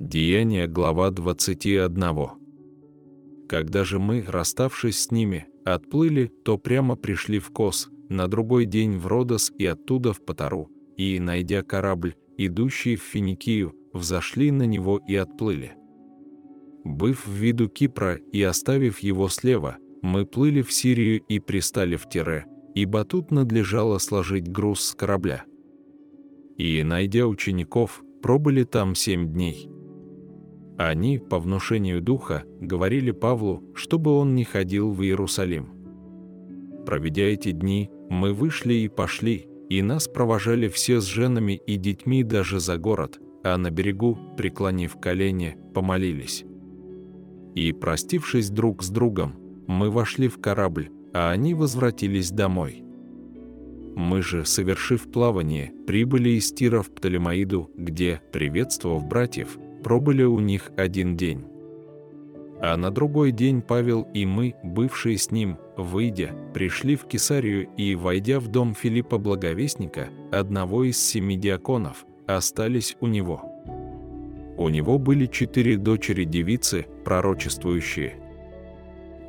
Деяние, глава 21. Когда же мы, расставшись с ними, отплыли, то прямо пришли в Кос, на другой день в Родос и оттуда в Патару, и, найдя корабль, идущий в Финикию, взошли на него и отплыли. Быв в виду Кипра и оставив его слева, мы плыли в Сирию и пристали в Тире, ибо тут надлежало сложить груз с корабля. И, найдя учеников, пробыли там семь дней. Они, по внушению духа, говорили Павлу, чтобы он не ходил в Иерусалим. Проведя эти дни, мы вышли и пошли, и нас провожали все с женами и детьми даже за город, а на берегу, преклонив колени, помолились. И, простившись друг с другом, мы вошли в корабль, а они возвратились домой. Мы же, совершив плавание, прибыли из Тира в Птолемаиду, где, приветствовав братьев, пробыли у них один день. А на другой день Павел и мы, бывшие с ним, выйдя, пришли в Кесарию и, войдя в дом Филиппа Благовестника, одного из семи диаконов, остались у него. У него были четыре дочери-девицы, пророчествующие.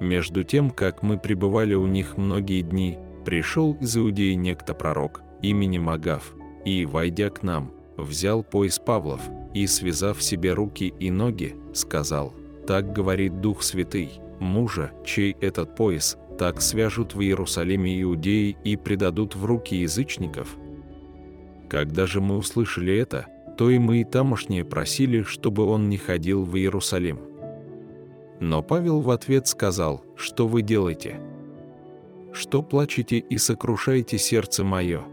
Между тем, как мы пребывали у них многие дни, пришел из Иудеи некто пророк, именем Агав, и, войдя к нам, взял пояс Павлов и, связав себе руки и ноги, сказал, «Так говорит Дух Святый, мужа, чей этот пояс, так свяжут в Иерусалиме иудеи и предадут в руки язычников». Когда же мы услышали это, то и мы и тамошние просили, чтобы он не ходил в Иерусалим. Но Павел в ответ сказал, «Что вы делаете? Что плачете и сокрушаете сердце мое?»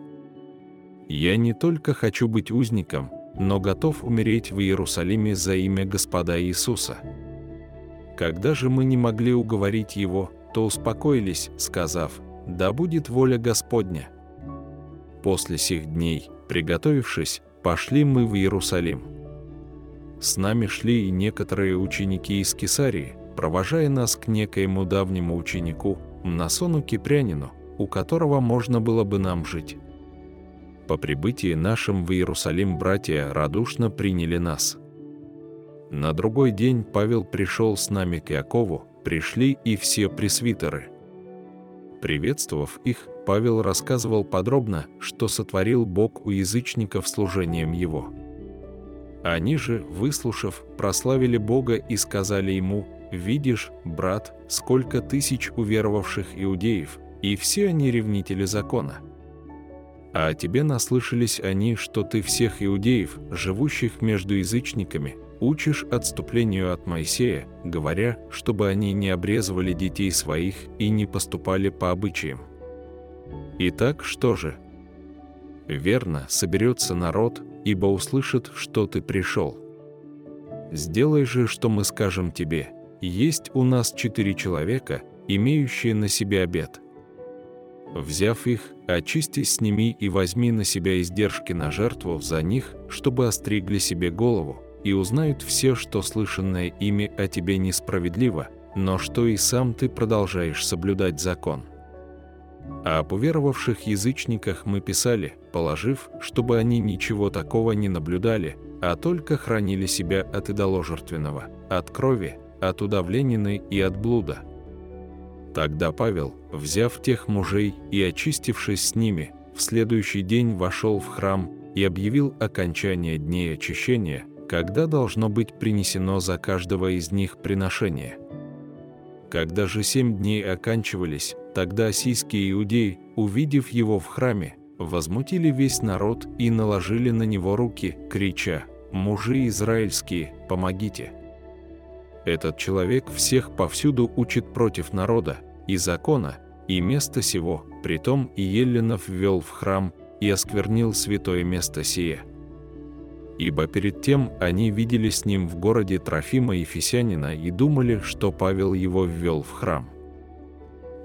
Я не только хочу быть узником, но готов умереть в Иерусалиме за имя Господа Иисуса. Когда же мы не могли уговорить его, то успокоились, сказав, «Да будет воля Господня». После сих дней, приготовившись, пошли мы в Иерусалим. С нами шли и некоторые ученики из Кесарии, провожая нас к некоему давнему ученику, Мнасону Кипрянину, у которого можно было бы нам жить. По прибытии нашим в Иерусалим братья радушно приняли нас. На другой день Павел пришел с нами к Якову, пришли и все пресвитеры. Приветствовав их, Павел рассказывал подробно, что сотворил Бог у язычников служением его. Они же, выслушав, прославили Бога и сказали ему, «Видишь, брат, сколько тысяч уверовавших иудеев, и все они ревнители закона» а о тебе наслышались они, что ты всех иудеев, живущих между язычниками, учишь отступлению от Моисея, говоря, чтобы они не обрезывали детей своих и не поступали по обычаям. Итак, что же? Верно, соберется народ, ибо услышит, что ты пришел. Сделай же, что мы скажем тебе. Есть у нас четыре человека, имеющие на себе обет – Взяв их, очисти с ними и возьми на себя издержки на жертву за них, чтобы остригли себе голову, и узнают все, что слышанное ими о тебе несправедливо, но что и сам ты продолжаешь соблюдать закон. А об уверовавших язычниках мы писали, положив, чтобы они ничего такого не наблюдали, а только хранили себя от идоложертвенного, от крови, от удавленины и от блуда – Тогда Павел, взяв тех мужей и очистившись с ними, в следующий день вошел в храм и объявил окончание дней очищения, когда должно быть принесено за каждого из них приношение. Когда же семь дней оканчивались, тогда осийские иудеи, увидев его в храме, возмутили весь народ и наложили на него руки, крича «Мужи израильские, помогите!» Этот человек всех повсюду учит против народа, и закона, и место сего, притом и Еленов ввел в храм и осквернил святое место сие. Ибо перед тем они видели с ним в городе Трофима Ефесянина и думали, что Павел его ввел в храм.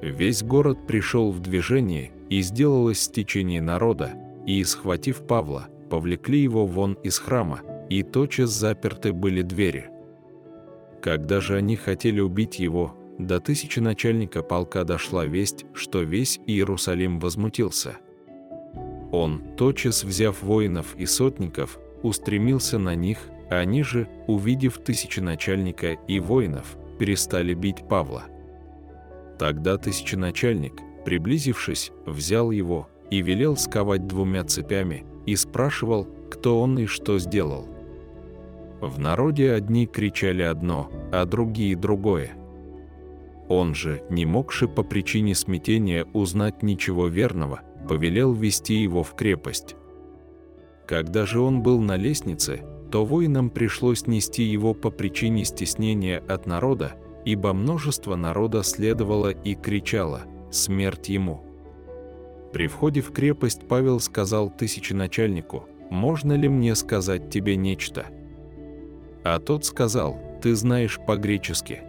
Весь город пришел в движение, и сделалось стечение народа, и, схватив Павла, повлекли его вон из храма, и тотчас заперты были двери. Когда же они хотели убить его, до тысячи начальника полка дошла весть, что весь Иерусалим возмутился. Он, тотчас взяв воинов и сотников, устремился на них, Они же, увидев тысяченачальника и воинов, перестали бить Павла. Тогда тысяченачальник, приблизившись, взял его и велел сковать двумя цепями и спрашивал, кто он и что сделал. В народе одни кричали одно, а другие другое. Он же, не могши по причине смятения узнать ничего верного, повелел вести его в крепость. Когда же он был на лестнице, то воинам пришлось нести его по причине стеснения от народа, ибо множество народа следовало и кричало «Смерть ему!». При входе в крепость Павел сказал тысяченачальнику «Можно ли мне сказать тебе нечто?» А тот сказал «Ты знаешь по-гречески».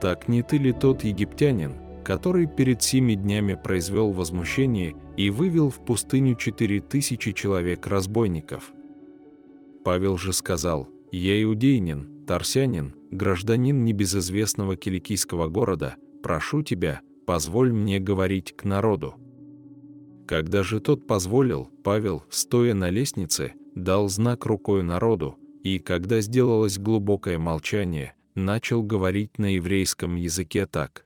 «Так не ты ли тот египтянин, который перед семи днями произвел возмущение и вывел в пустыню четыре тысячи человек-разбойников?» Павел же сказал «Я иудейнин, тарсянин, гражданин небезызвестного киликийского города, прошу тебя, позволь мне говорить к народу». Когда же тот позволил, Павел, стоя на лестнице, дал знак рукой народу, и когда сделалось глубокое молчание, начал говорить на еврейском языке так.